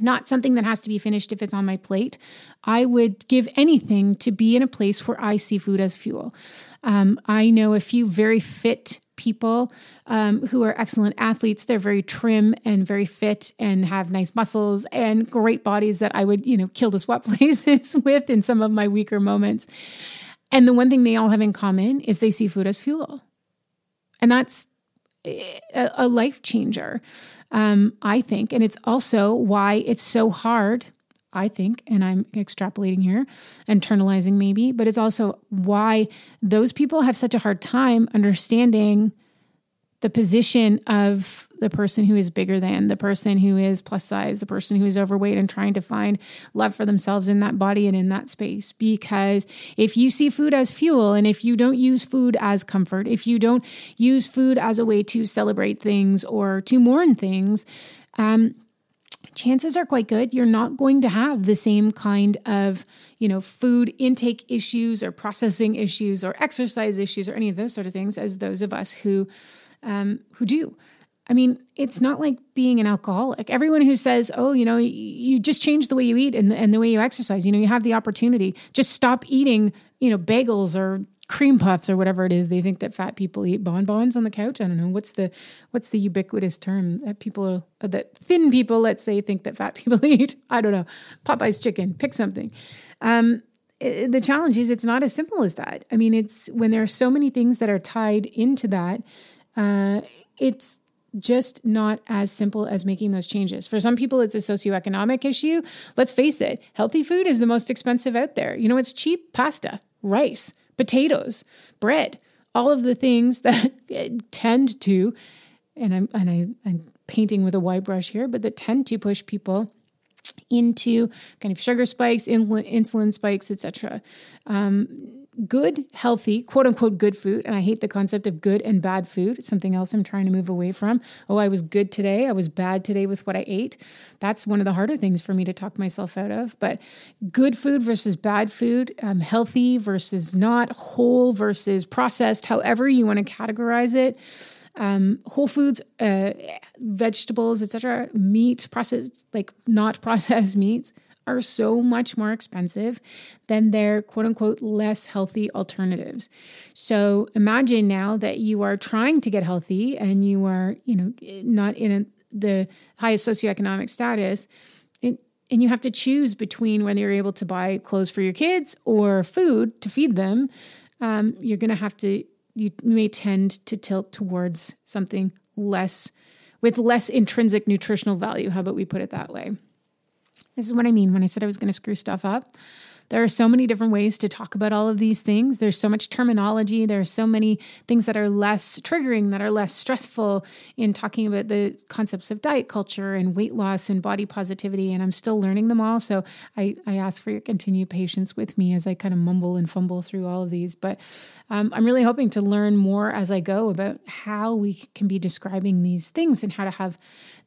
not something that has to be finished if it's on my plate. I would give anything to be in a place where I see food as fuel. Um, I know a few very fit people um, who are excellent athletes. They're very trim and very fit and have nice muscles and great bodies that I would, you know, kill to swap places with in some of my weaker moments. And the one thing they all have in common is they see food as fuel. And that's a, a life changer, um, I think. And it's also why it's so hard I think, and I'm extrapolating here, internalizing maybe, but it's also why those people have such a hard time understanding the position of the person who is bigger than, the person who is plus size, the person who is overweight, and trying to find love for themselves in that body and in that space. Because if you see food as fuel, and if you don't use food as comfort, if you don't use food as a way to celebrate things or to mourn things, um, chances are quite good you're not going to have the same kind of you know food intake issues or processing issues or exercise issues or any of those sort of things as those of us who um, who do. I mean, it's not like being an alcoholic. Everyone who says, "Oh, you know, you just change the way you eat and the, and the way you exercise," you know, you have the opportunity. Just stop eating, you know, bagels or cream puffs or whatever it is they think that fat people eat. Bonbons on the couch? I don't know. What's the what's the ubiquitous term that people uh, that thin people let's say think that fat people eat? I don't know. Popeye's chicken. Pick something. Um, it, the challenge is it's not as simple as that. I mean it's when there are so many things that are tied into that uh, it's just not as simple as making those changes. For some people, it's a socioeconomic issue. Let's face it, healthy food is the most expensive out there. You know, it's cheap pasta, rice, potatoes, bread, all of the things that tend to, and I'm and I, I'm painting with a wide brush here, but that tend to push people into kind of sugar spikes, insulin spikes, etc. Um, good, healthy, quote unquote good food. And I hate the concept of good and bad food. Something else I'm trying to move away from. Oh, I was good today. I was bad today with what I ate. That's one of the harder things for me to talk myself out of. But good food versus bad food, um, healthy versus not, whole versus processed, however you want to categorize it. Um, whole foods, uh, vegetables, etc., meat, processed, like not processed meats are so much more expensive than their quote unquote less healthy alternatives. So imagine now that you are trying to get healthy and you are, you know, not in a, the highest socioeconomic status. and you have to choose between whether you're able to buy clothes for your kids or food to feed them. Um, you're going to have to, you may tend to tilt towards something less with less intrinsic nutritional value. How about we put it that way? This is what I mean when I said I was going to screw stuff up. There are so many different ways to talk about all of these things. There's so much terminology. There are so many things that are less triggering, that are less stressful in talking about the concepts of diet culture and weight loss and body positivity. And I'm still learning them all. So I, I ask for your continued patience with me as I kind of mumble and fumble through all of these. But um, I'm really hoping to learn more as I go about how we can be describing these things and how to have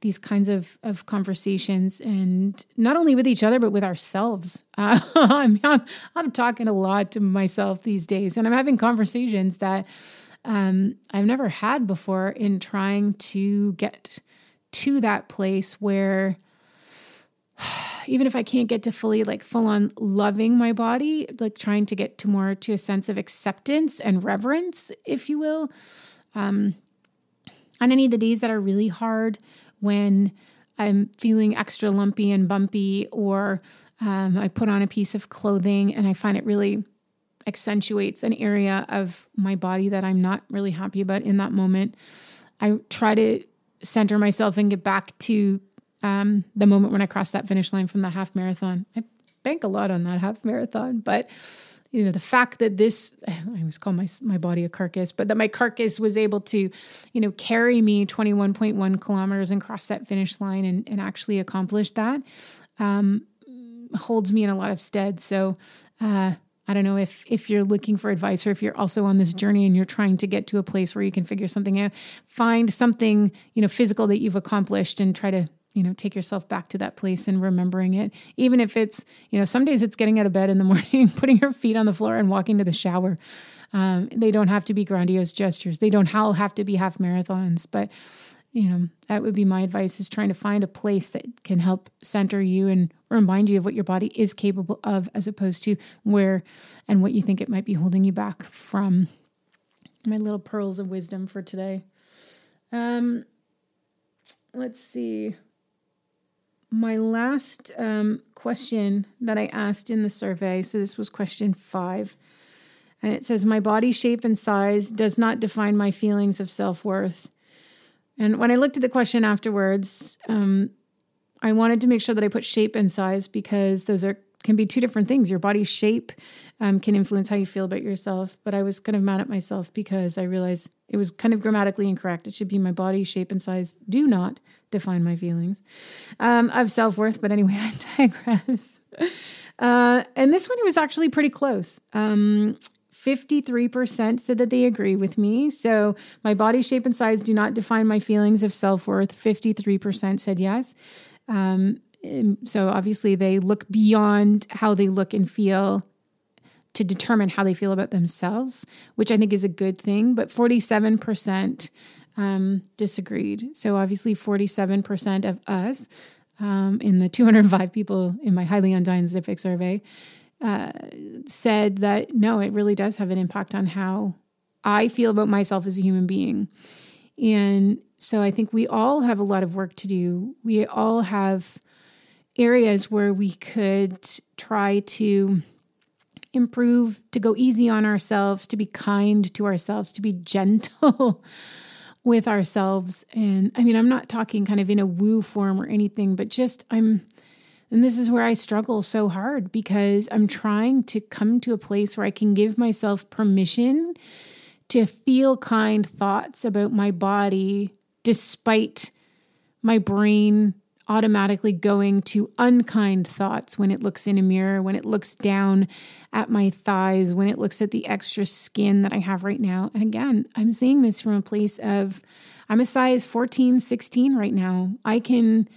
these kinds of, of conversations and not only with each other, but with ourselves. Uh, I'm, I'm, I'm, talking a lot to myself these days and I'm having conversations that um, I've never had before in trying to get to that place where even if I can't get to fully like full on loving my body, like trying to get to more to a sense of acceptance and reverence, if you will. Um, on any of the days that are really hard, when I'm feeling extra lumpy and bumpy, or um, I put on a piece of clothing and I find it really accentuates an area of my body that I'm not really happy about in that moment. I try to center myself and get back to um, the moment when I crossed that finish line from the half marathon. I bank a lot on that half marathon, but you know the fact that this i always call my my body a carcass but that my carcass was able to you know carry me 21.1 kilometers and cross that finish line and, and actually accomplish that um, holds me in a lot of stead. So uh, I don't know if if you're looking for advice or if you're also on this journey and you're trying to get to a place where you can figure something out, find something, you know, physical that you've accomplished and try to you know take yourself back to that place and remembering it. Even if it's you know some days it's getting out of bed in the morning putting your feet on the floor and walking to the shower. Um, they don't have to be grandiose gestures. They don't all have to be half marathons but you know that would be my advice is trying to find a place that can help center you and remind you of what your body is capable of as opposed to where and what you think it might be holding you back from. My little pearls of wisdom for today. Um let's see. My last um, question that I asked in the survey, so this was question five, and it says, My body shape and size does not define my feelings of self worth. And when I looked at the question afterwards, um, I wanted to make sure that I put shape and size because those are can be two different things. Your body shape um, can influence how you feel about yourself. But I was kind of mad at myself because I realized it was kind of grammatically incorrect. It should be my body shape and size do not define my feelings um, of self worth. But anyway, I digress. Uh, and this one was actually pretty close. Um, 53% said that they agree with me. So my body shape and size do not define my feelings of self worth. 53% said yes. Um, so obviously, they look beyond how they look and feel to determine how they feel about themselves, which I think is a good thing. But 47% um, disagreed. So obviously, 47% of us um, in the 205 people in my highly undiencific survey said that no, it really does have an impact on how I feel about myself as a human being. And so I think we all have a lot of work to do. We all have areas where we could try to improve, to go easy on ourselves, to be kind to ourselves, to be gentle with ourselves. And I mean, I'm not talking kind of in a woo form or anything, but just I'm, and this is where I struggle so hard because I'm trying to come to a place where I can give myself permission to feel kind thoughts about my body despite my brain automatically going to unkind thoughts when it looks in a mirror, when it looks down at my thighs, when it looks at the extra skin that I have right now. And again, I'm seeing this from a place of I'm a size 14, 16 right now. I can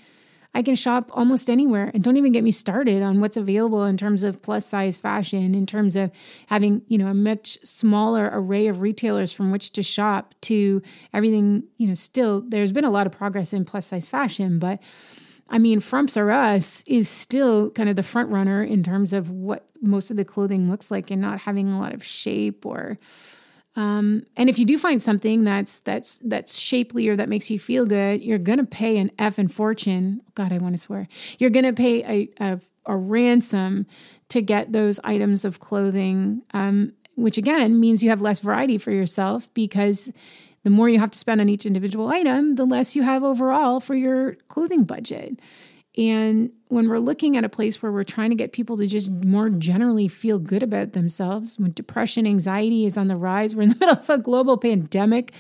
I can shop almost anywhere and don't even get me started on what's available in terms of plus size fashion, in terms of having, you know, a much smaller array of retailers from which to shop to everything, you know, still there's been a lot of progress in plus size fashion, but I mean, Frumps R Us is still kind of the front runner in terms of what most of the clothing looks like and not having a lot of shape or um, and if you do find something that's that's that's shapely or that makes you feel good, you're gonna pay an F and fortune. God, I want to swear. You're gonna pay a, a, a ransom to get those items of clothing, um, which again means you have less variety for yourself because the more you have to spend on each individual item, the less you have overall for your clothing budget. And when we're looking at a place where we're trying to get people to just more generally feel good about themselves, when depression, anxiety is on the rise, we're in the middle of a global pandemic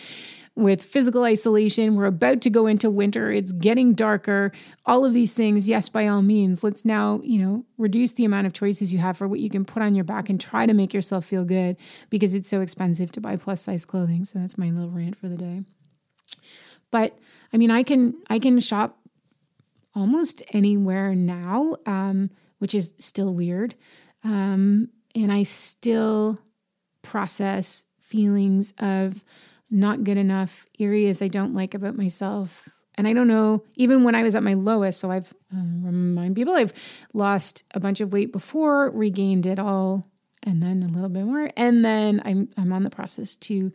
with physical isolation. We're about to go into winter. It's getting darker. All of these things, yes, by all means, let's now, you know, reduce the amount of choices you have for what you can put on your back and try to make yourself feel good because it's so expensive to buy plus size clothing. So that's my little rant for the day. But I mean, I can I can shop almost anywhere now, um, which is still weird. Um, and I still process feelings of not good enough, areas I don't like about myself. And I don't know, even when I was at my lowest, so I've um, remind people I've lost a bunch of weight before, regained it all, and then a little bit more, and then I'm I'm on the process to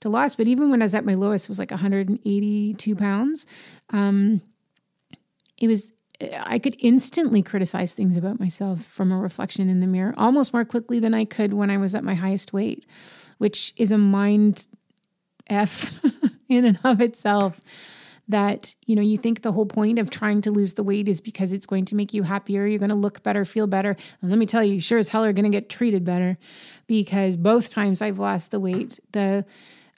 to loss. But even when I was at my lowest, it was like 182 pounds. Um, it was I could instantly criticize things about myself from a reflection in the mirror almost more quickly than I could when I was at my highest weight, which is a mind F in and of itself. That, you know, you think the whole point of trying to lose the weight is because it's going to make you happier, you're going to look better, feel better. And let me tell you, you sure as hell are going to get treated better because both times I've lost the weight, the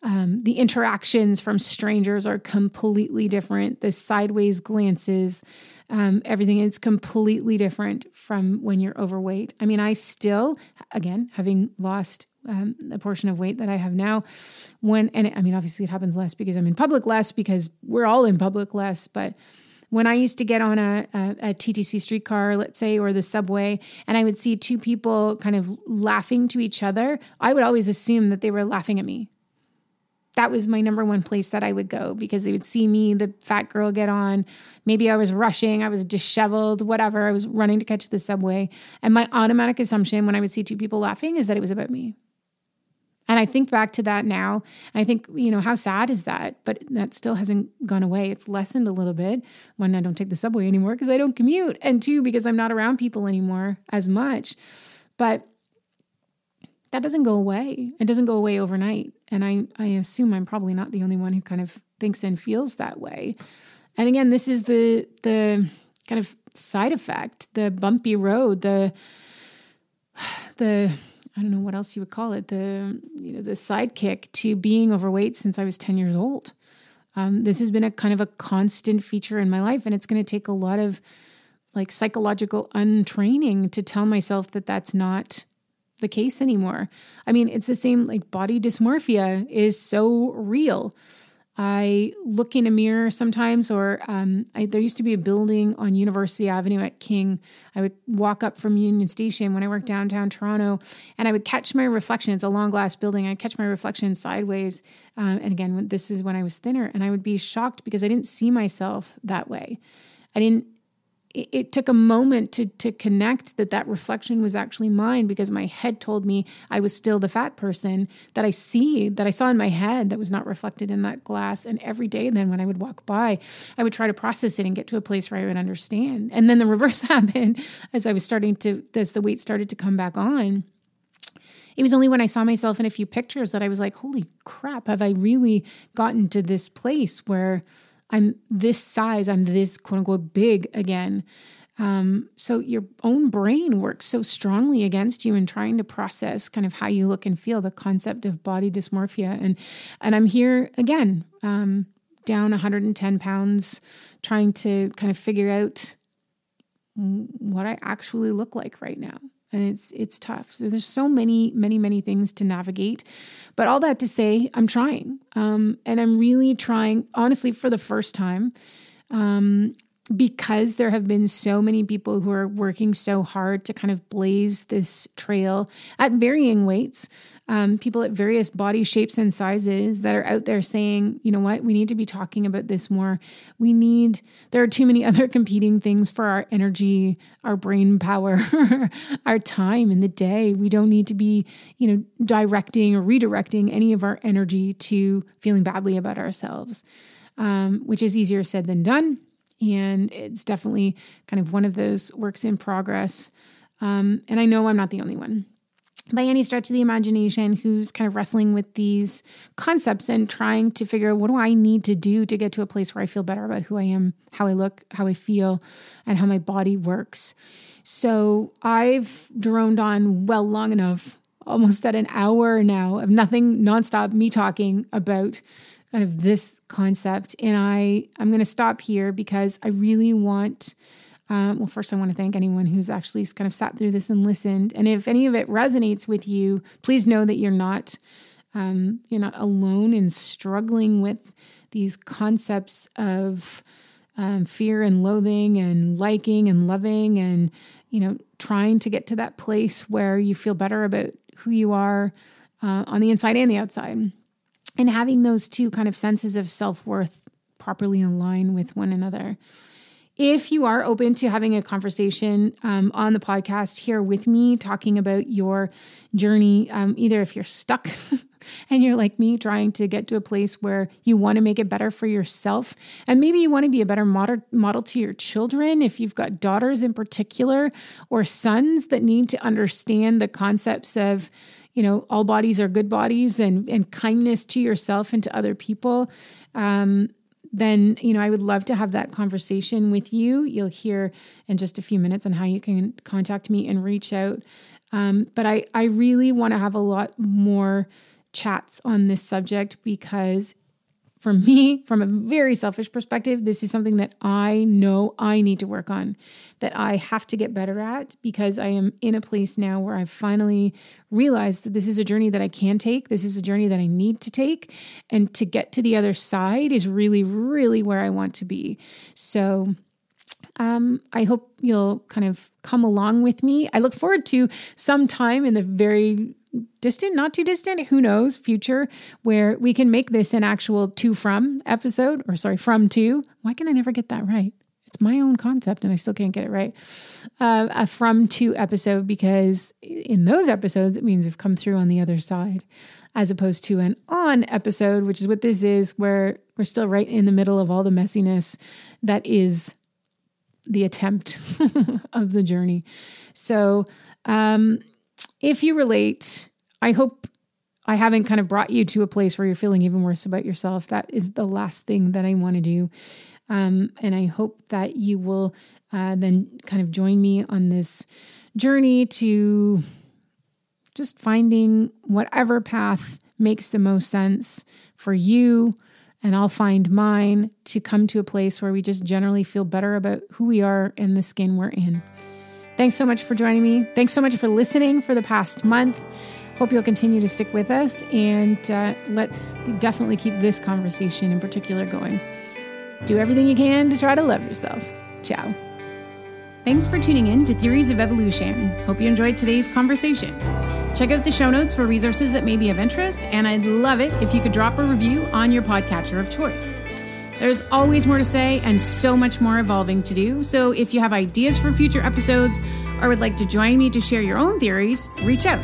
um, the interactions from strangers are completely different. The sideways glances, um, everything is completely different from when you're overweight. I mean, I still, again, having lost um, portion of weight that I have now. When and it, I mean, obviously, it happens less because I'm in public less because we're all in public less. But when I used to get on a, a, a TTC streetcar, let's say, or the subway, and I would see two people kind of laughing to each other, I would always assume that they were laughing at me that was my number one place that I would go because they would see me, the fat girl, get on. Maybe I was rushing, I was disheveled, whatever. I was running to catch the subway. And my automatic assumption when I would see two people laughing is that it was about me. And I think back to that now. And I think, you know, how sad is that? But that still hasn't gone away. It's lessened a little bit when I don't take the subway anymore because I don't commute. And two, because I'm not around people anymore as much. But that doesn't go away. It doesn't go away overnight. And I, I assume I'm probably not the only one who kind of thinks and feels that way. And again, this is the the kind of side effect, the bumpy road, the the I don't know what else you would call it, the you know the sidekick to being overweight since I was 10 years old. Um, this has been a kind of a constant feature in my life, and it's going to take a lot of like psychological untraining to tell myself that that's not the case anymore. I mean, it's the same like body dysmorphia is so real. I look in a mirror sometimes, or um, I, there used to be a building on University Avenue at King. I would walk up from Union Station when I worked downtown Toronto, and I would catch my reflection. It's a long glass building. I'd catch my reflection sideways. Um, and again, this is when I was thinner, and I would be shocked because I didn't see myself that way. I didn't it, took a moment to to connect that that reflection was actually mine because my head told me I was still the fat person that I see that I saw in my head that was not reflected in that glass. And every day then when I would walk by I would try to process it and get to a place where I would understand. And then the reverse happened as I was starting to as the weight started to come back on. It was only when I saw myself in a few pictures that I was like, holy crap, have I really gotten to this place where I'm this size, I'm this quote unquote big again. Um, so your own brain works so strongly against you in trying to process kind of how you look and feel, the concept of body dysmorphia. And and I'm here again, um, down 110 pounds, trying to kind of figure out what I actually look like right now and it's it's tough. So there's so many many many things to navigate, but all that to say, I'm trying, um, and I'm really trying. Honestly, for the first time, um, because there have been so many people who are working so hard to kind of blaze this trail at varying weights, um, people at various body shapes and sizes that are out there saying, you know what, we need to be talking about this more. We need, there are too many other competing things for our energy, our brain power, our time in the day. We don't need to be, you know, directing or redirecting any of our energy to feeling badly about ourselves, um, which is easier said than done. And it's definitely kind of one of those works in progress. Um, and I know I'm not the only one by any stretch of the imagination who's kind of wrestling with these concepts and trying to figure out what do I need to do to get to a place where I feel better about who I am, how I look, how I feel, and how my body works. So I've droned on well long enough, almost at an hour now of nothing nonstop, me talking about kind of this concept. And I, I'm going to stop here because I really want. Um, well, first, I want to thank anyone who's actually kind of sat through this and listened. And if any of it resonates with you, please know that you're not um, you're not alone in struggling with these concepts of um, fear and loathing and liking and loving and you know trying to get to that place where you feel better about who you are uh, on the inside and the outside and having those two kind of senses of self worth properly align with one another. If you are open to having a conversation um, on the podcast here with me, talking about your journey, um, either if you're stuck and you're like me, trying to get to a place where you want to make it better for yourself, and maybe you want to be a better model, model to your children, if you've got daughters in particular or sons that need to understand the concepts of you know, all bodies are good bodies and, and kindness to yourself and to other people, um, then, you know, I would love to have that conversation with you. You'll hear in just a few minutes on how you can contact me and reach out. Um, but I, I really want to have a lot more chats on this subject because for me, from a very selfish perspective, this is something that I know I need to work on, that I have to get better at because I am in a place now where I've finally realized that this is a journey that I can take. This is a journey that I need to take. And to get to the other side is really, really where I want to be. So, um, I hope you'll kind of come along with me. I look forward to some time in the very distant, not too distant, who knows, future, where we can make this an actual to from episode, or sorry, from to. Why can I never get that right? It's my own concept and I still can't get it right. Uh, a from to episode because in those episodes, it means we've come through on the other side, as opposed to an on episode, which is what this is, where we're still right in the middle of all the messiness that is the attempt of the journey. So, um, if you relate, I hope I haven't kind of brought you to a place where you're feeling even worse about yourself. That is the last thing that I want to do. Um, and I hope that you will uh, then kind of join me on this journey to just finding whatever path makes the most sense for you. And I'll find mine to come to a place where we just generally feel better about who we are and the skin we're in. Thanks so much for joining me. Thanks so much for listening for the past month. hope you'll continue to stick with us and uh, let's definitely keep this conversation in particular going. Do everything you can to try to love yourself. Ciao. Thanks for tuning in to Theories of Evolution. Hope you enjoyed today's conversation. Check out the show notes for resources that may be of interest, and I'd love it if you could drop a review on your podcatcher of choice. There's always more to say and so much more evolving to do. So if you have ideas for future episodes or would like to join me to share your own theories, reach out.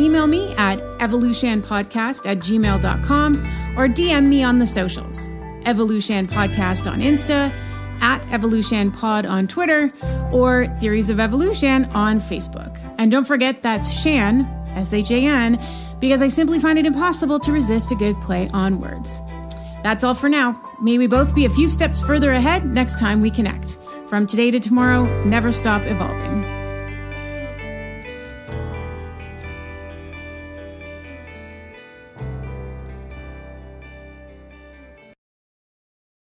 Email me at evolutionpodcast at gmail.com or DM me on the socials. Evolution Podcast on Insta, at Evolution Pod on Twitter, or Theories of Evolution on Facebook. And don't forget that's Shan, S H A N, because I simply find it impossible to resist a good play on words. That's all for now. May we both be a few steps further ahead next time we connect. From today to tomorrow, never stop evolving.